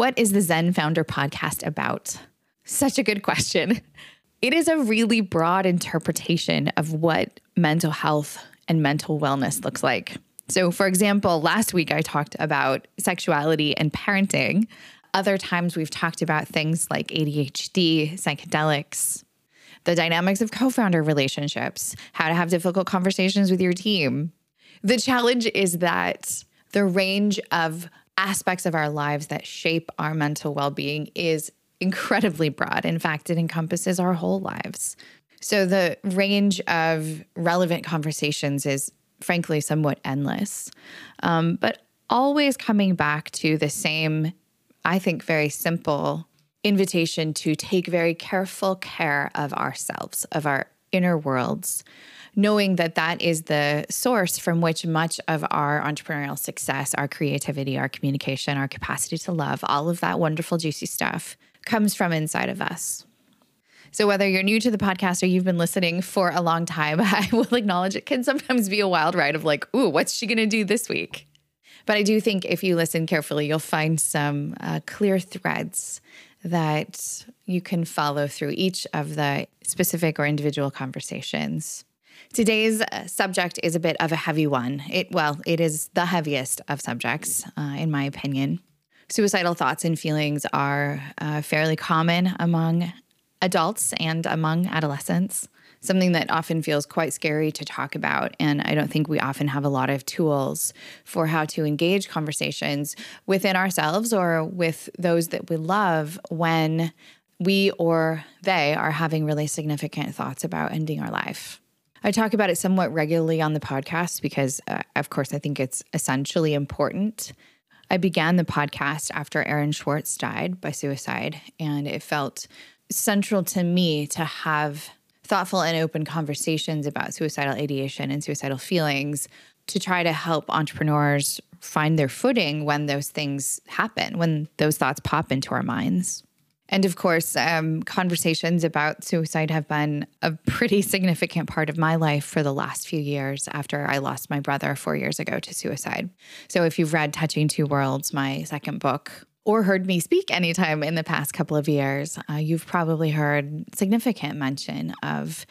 What is the Zen Founder podcast about? Such a good question. It is a really broad interpretation of what mental health and mental wellness looks like. So, for example, last week I talked about sexuality and parenting. Other times we've talked about things like ADHD, psychedelics, the dynamics of co founder relationships, how to have difficult conversations with your team. The challenge is that the range of aspects of our lives that shape our mental well being is incredibly broad. In fact, it encompasses our whole lives. So the range of relevant conversations is frankly somewhat endless, um, but always coming back to the same, I think, very simple invitation to take very careful care of ourselves, of our inner worlds, knowing that that is the source from which much of our entrepreneurial success, our creativity, our communication, our capacity to love, all of that wonderful, juicy stuff comes from inside of us. So, whether you're new to the podcast or you've been listening for a long time, I will acknowledge it can sometimes be a wild ride of like, ooh, what's she going to do this week? But I do think if you listen carefully, you'll find some uh, clear threads that you can follow through each of the specific or individual conversations. Today's uh, subject is a bit of a heavy one. It well, it is the heaviest of subjects, uh, in my opinion. Suicidal thoughts and feelings are uh, fairly common among adults and among adolescents. Something that often feels quite scary to talk about. And I don't think we often have a lot of tools for how to engage conversations within ourselves or with those that we love when we or they are having really significant thoughts about ending our life. I talk about it somewhat regularly on the podcast because, uh, of course, I think it's essentially important. I began the podcast after Aaron Swartz died by suicide, and it felt central to me to have thoughtful and open conversations about suicidal ideation and suicidal feelings to try to help entrepreneurs find their footing when those things happen, when those thoughts pop into our minds. And of course, um, conversations about suicide have been a pretty significant part of my life for the last few years after I lost my brother four years ago to suicide. So, if you've read Touching Two Worlds, my second book, or heard me speak anytime in the past couple of years, uh, you've probably heard significant mention of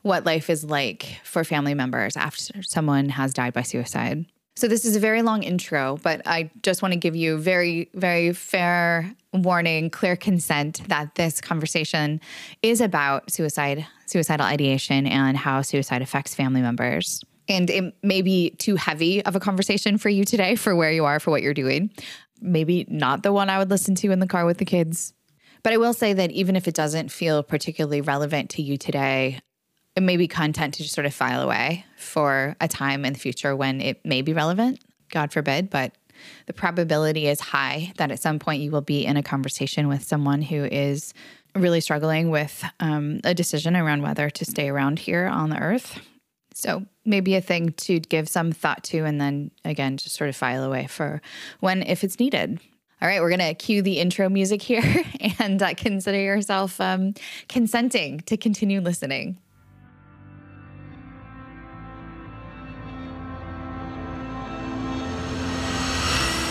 what life is like for family members after someone has died by suicide. So, this is a very long intro, but I just want to give you very, very fair warning, clear consent that this conversation is about suicide, suicidal ideation, and how suicide affects family members. And it may be too heavy of a conversation for you today for where you are, for what you're doing. Maybe not the one I would listen to in the car with the kids. But I will say that even if it doesn't feel particularly relevant to you today, it may be content to just sort of file away for a time in the future when it may be relevant, God forbid, but the probability is high that at some point you will be in a conversation with someone who is really struggling with um, a decision around whether to stay around here on the earth. So, maybe a thing to give some thought to, and then again, just sort of file away for when, if it's needed. All right, we're going to cue the intro music here and uh, consider yourself um, consenting to continue listening.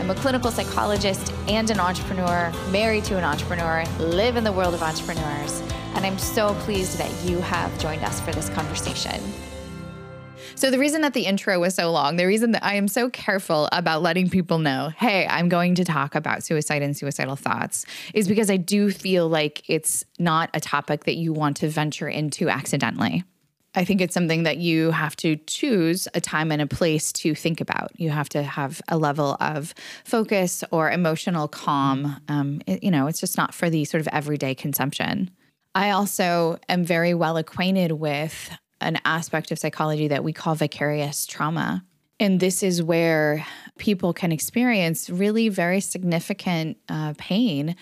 I'm a clinical psychologist and an entrepreneur, married to an entrepreneur, live in the world of entrepreneurs, and I'm so pleased that you have joined us for this conversation. So, the reason that the intro was so long, the reason that I am so careful about letting people know, hey, I'm going to talk about suicide and suicidal thoughts, is because I do feel like it's not a topic that you want to venture into accidentally. I think it's something that you have to choose a time and a place to think about. You have to have a level of focus or emotional calm. Um, it, you know, it's just not for the sort of everyday consumption. I also am very well acquainted with an aspect of psychology that we call vicarious trauma. And this is where people can experience really very significant uh, pain,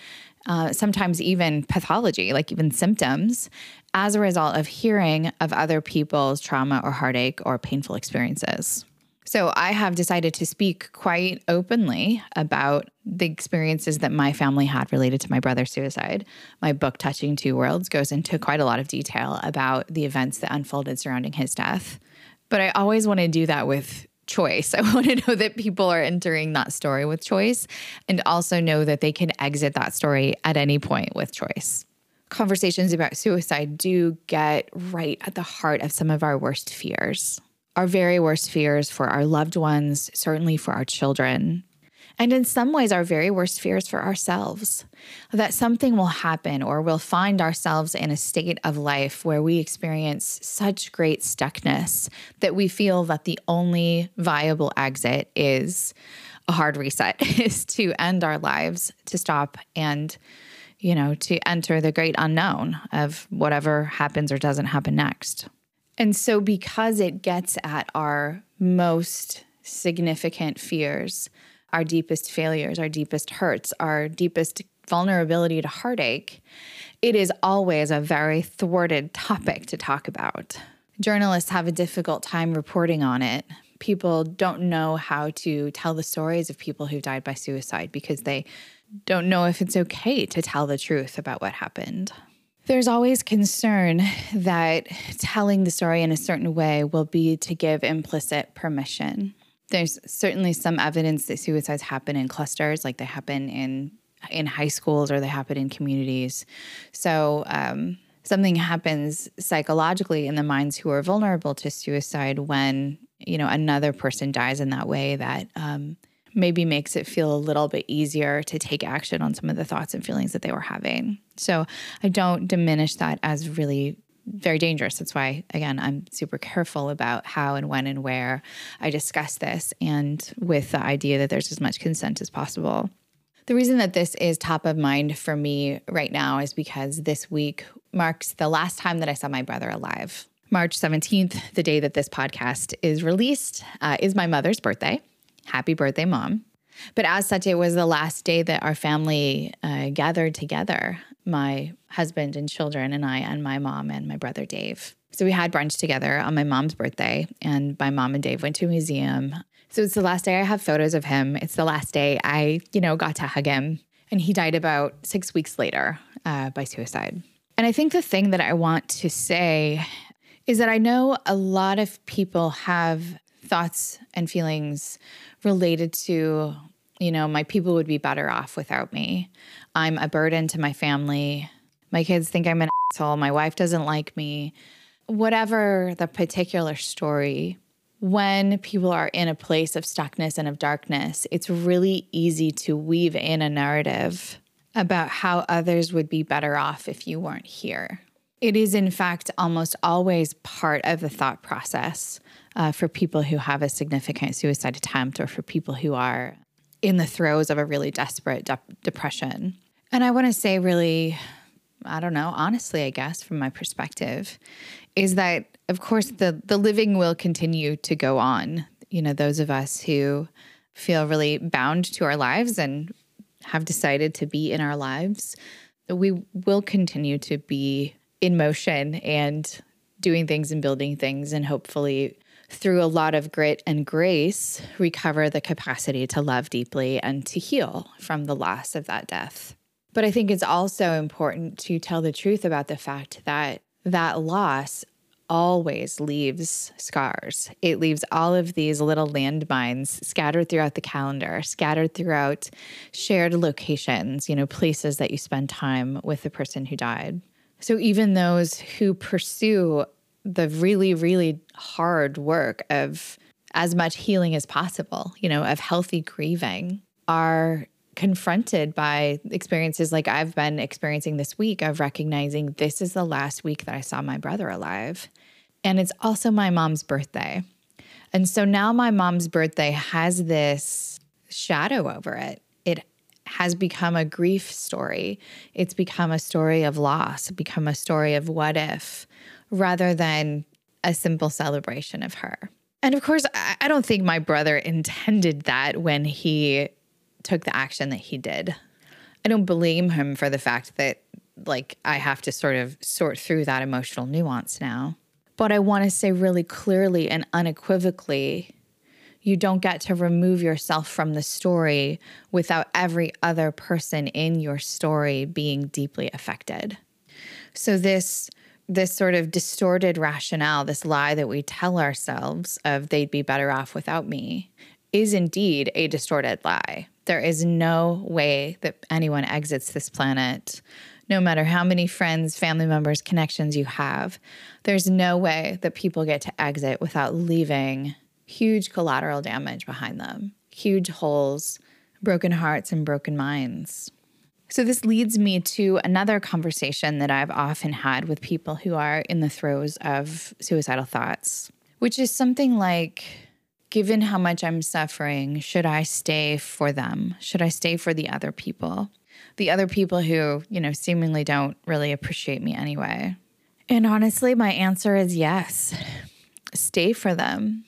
uh, sometimes even pathology, like even symptoms, as a result of hearing of other people's trauma or heartache or painful experiences. So I have decided to speak quite openly about the experiences that my family had related to my brother's suicide. My book, Touching Two Worlds, goes into quite a lot of detail about the events that unfolded surrounding his death. But I always want to do that with choice. I want to know that people are entering that story with choice and also know that they can exit that story at any point with choice. Conversations about suicide do get right at the heart of some of our worst fears. Our very worst fears for our loved ones, certainly for our children, and in some ways, our very worst fears for ourselves that something will happen or we'll find ourselves in a state of life where we experience such great stuckness that we feel that the only viable exit is a hard reset, is to end our lives, to stop and you know, to enter the great unknown of whatever happens or doesn't happen next. And so, because it gets at our most significant fears, our deepest failures, our deepest hurts, our deepest vulnerability to heartache, it is always a very thwarted topic to talk about. Journalists have a difficult time reporting on it. People don't know how to tell the stories of people who died by suicide because they don't know if it's okay to tell the truth about what happened. There's always concern that telling the story in a certain way will be to give implicit permission there's certainly some evidence that suicides happen in clusters, like they happen in in high schools or they happen in communities. So um, something happens psychologically in the minds who are vulnerable to suicide when you know another person dies in that way that um, maybe makes it feel a little bit easier to take action on some of the thoughts and feelings that they were having. So I don't diminish that as really very dangerous. That's why, again, I'm super careful about how and when and where I discuss this, and with the idea that there's as much consent as possible. The reason that this is top of mind for me right now is because this week marks the last time that I saw my brother alive. March 17th, the day that this podcast is released, uh, is my mother's birthday. Happy birthday, mom. But as such, it was the last day that our family uh, gathered together my husband and children and I, and my mom and my brother Dave. So we had brunch together on my mom's birthday, and my mom and Dave went to a museum. So it's the last day I have photos of him. It's the last day I, you know, got to hug him. And he died about six weeks later uh, by suicide. And I think the thing that I want to say is that I know a lot of people have thoughts and feelings related to you know, my people would be better off without me. I'm a burden to my family. My kids think I'm an asshole. My wife doesn't like me. Whatever the particular story, when people are in a place of stuckness and of darkness, it's really easy to weave in a narrative about how others would be better off if you weren't here. It is, in fact, almost always part of the thought process uh, for people who have a significant suicide attempt or for people who are in the throes of a really desperate de- depression. And I want to say, really, I don't know, honestly, I guess, from my perspective, is that, of course, the, the living will continue to go on. You know, those of us who feel really bound to our lives and have decided to be in our lives, we will continue to be in motion and doing things and building things and hopefully through a lot of grit and grace, recover the capacity to love deeply and to heal from the loss of that death. But I think it's also important to tell the truth about the fact that that loss always leaves scars. It leaves all of these little landmines scattered throughout the calendar, scattered throughout shared locations, you know, places that you spend time with the person who died. So even those who pursue the really, really hard work of as much healing as possible, you know, of healthy grieving are confronted by experiences like I've been experiencing this week of recognizing this is the last week that I saw my brother alive. And it's also my mom's birthday. And so now my mom's birthday has this shadow over it. It has become a grief story. It's become a story of loss, become a story of what if, rather than a simple celebration of her. And of course, I don't think my brother intended that when he took the action that he did. I don't blame him for the fact that like I have to sort of sort through that emotional nuance now. But I want to say really clearly and unequivocally you don't get to remove yourself from the story without every other person in your story being deeply affected. So this this sort of distorted rationale, this lie that we tell ourselves of they'd be better off without me, is indeed a distorted lie. There is no way that anyone exits this planet, no matter how many friends, family members, connections you have. There's no way that people get to exit without leaving huge collateral damage behind them, huge holes, broken hearts, and broken minds. So, this leads me to another conversation that I've often had with people who are in the throes of suicidal thoughts, which is something like, given how much I'm suffering, should I stay for them? Should I stay for the other people? The other people who, you know, seemingly don't really appreciate me anyway. And honestly, my answer is yes. Stay for them.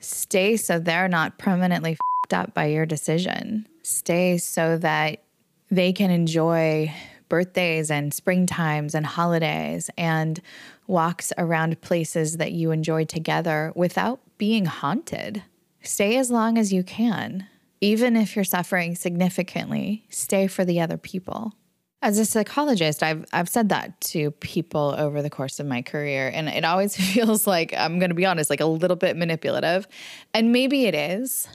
Stay so they're not permanently up by your decision. Stay so that they can enjoy birthdays and springtimes and holidays and walks around places that you enjoy together without being haunted. Stay as long as you can. Even if you're suffering significantly, stay for the other people. As a psychologist, I've I've said that to people over the course of my career and it always feels like I'm going to be honest, like a little bit manipulative. And maybe it is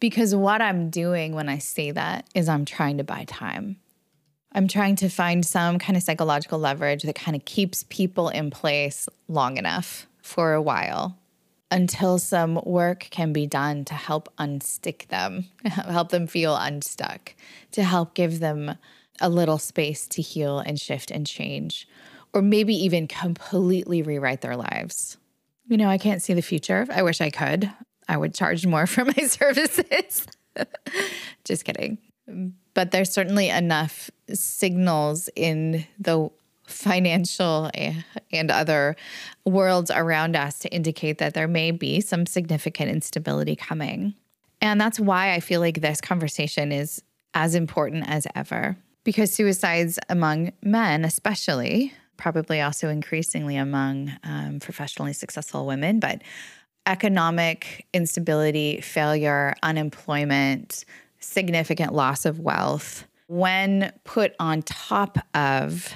because what I'm doing when I say that is I'm trying to buy time. I'm trying to find some kind of psychological leverage that kind of keeps people in place long enough for a while until some work can be done to help unstick them, help them feel unstuck, to help give them a little space to heal and shift and change, or maybe even completely rewrite their lives. You know, I can't see the future. I wish I could. I would charge more for my services. Just kidding. But there's certainly enough signals in the financial and other worlds around us to indicate that there may be some significant instability coming. And that's why I feel like this conversation is as important as ever. Because suicides among men, especially, probably also increasingly among um, professionally successful women, but economic instability, failure, unemployment, significant loss of wealth, when put on top of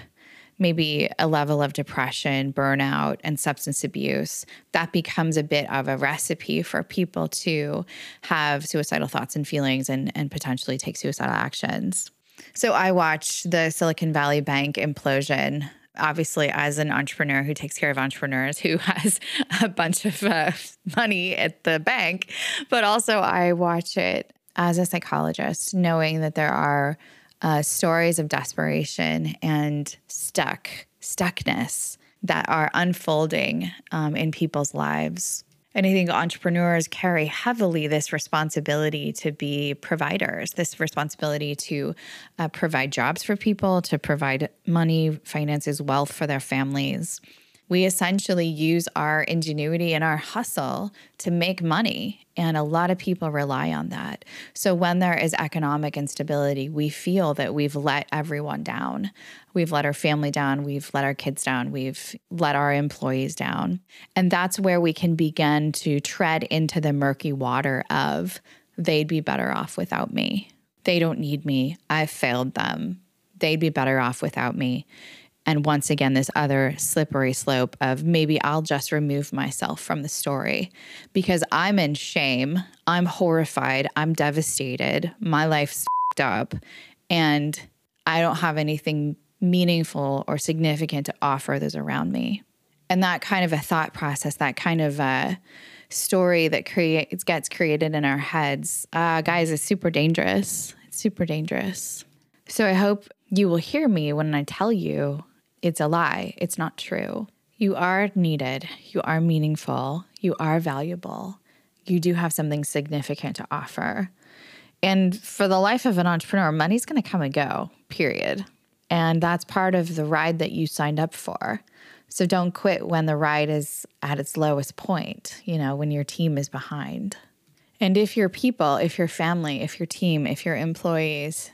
maybe a level of depression, burnout, and substance abuse, that becomes a bit of a recipe for people to have suicidal thoughts and feelings and, and potentially take suicidal actions. So I watched the Silicon Valley Bank implosion obviously as an entrepreneur who takes care of entrepreneurs who has a bunch of uh, money at the bank but also i watch it as a psychologist knowing that there are uh, stories of desperation and stuck stuckness that are unfolding um, in people's lives and I think entrepreneurs carry heavily this responsibility to be providers, this responsibility to uh, provide jobs for people, to provide money, finances, wealth for their families. We essentially use our ingenuity and our hustle to make money. And a lot of people rely on that. So when there is economic instability, we feel that we've let everyone down. We've let our family down. We've let our kids down. We've let our employees down. And that's where we can begin to tread into the murky water of they'd be better off without me. They don't need me. I've failed them. They'd be better off without me. And once again, this other slippery slope of maybe I'll just remove myself from the story because I'm in shame. I'm horrified. I'm devastated. My life's up. And I don't have anything meaningful or significant to offer those around me. And that kind of a thought process, that kind of a story that creates gets created in our heads, uh, guys, is super dangerous. It's super dangerous. So I hope you will hear me when I tell you it's a lie. It's not true. You are needed. You are meaningful. You are valuable. You do have something significant to offer. And for the life of an entrepreneur, money's going to come and go, period. And that's part of the ride that you signed up for. So don't quit when the ride is at its lowest point, you know, when your team is behind. And if your people, if your family, if your team, if your employees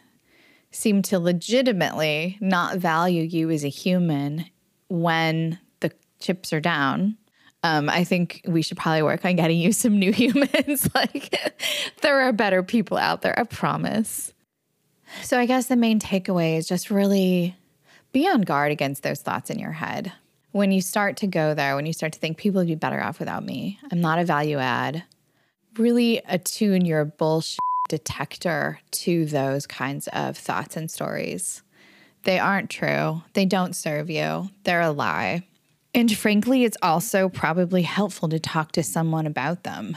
seem to legitimately not value you as a human when the chips are down. Um, I think we should probably work on getting you some new humans. like, there are better people out there, I promise. So, I guess the main takeaway is just really be on guard against those thoughts in your head. When you start to go there, when you start to think people would be better off without me, I'm not a value add, really attune your bullshit detector to those kinds of thoughts and stories. They aren't true, they don't serve you, they're a lie. And frankly, it's also probably helpful to talk to someone about them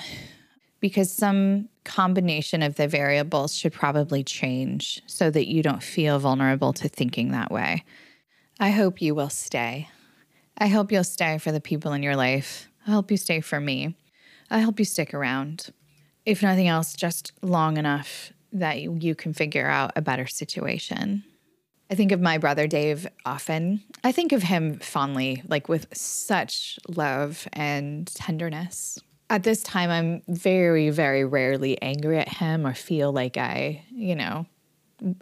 because some combination of the variables should probably change so that you don't feel vulnerable to thinking that way. I hope you will stay. I hope you'll stay for the people in your life. I hope you stay for me. I hope you stick around. If nothing else, just long enough that you, can figure out a better situation. I think of my brother Dave often. I think of him fondly, like with such love and tenderness. At this time, I'm very, very rarely angry at him or feel like I, you know,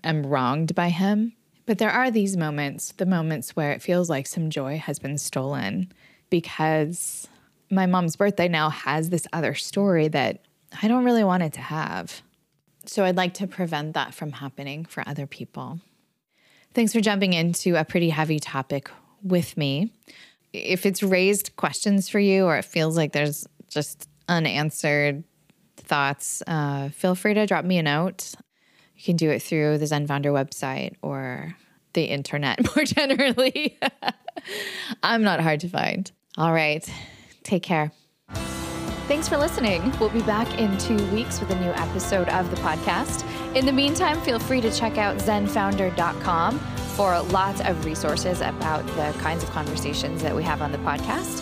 am wronged by him. But there are these moments, the moments where it feels like some joy has been stolen because my mom's birthday now has this other story that I don't really want it to have. So I'd like to prevent that from happening for other people. Thanks for jumping into a pretty heavy topic with me. If it's raised questions for you or it feels like there's just unanswered thoughts, uh, feel free to drop me a note. You can do it through the Zen Founder website or the internet more generally. I'm not hard to find. All right. Take care. Thanks for listening. We'll be back in two weeks with a new episode of the podcast. In the meantime, feel free to check out zenfounder.com for lots of resources about the kinds of conversations that we have on the podcast.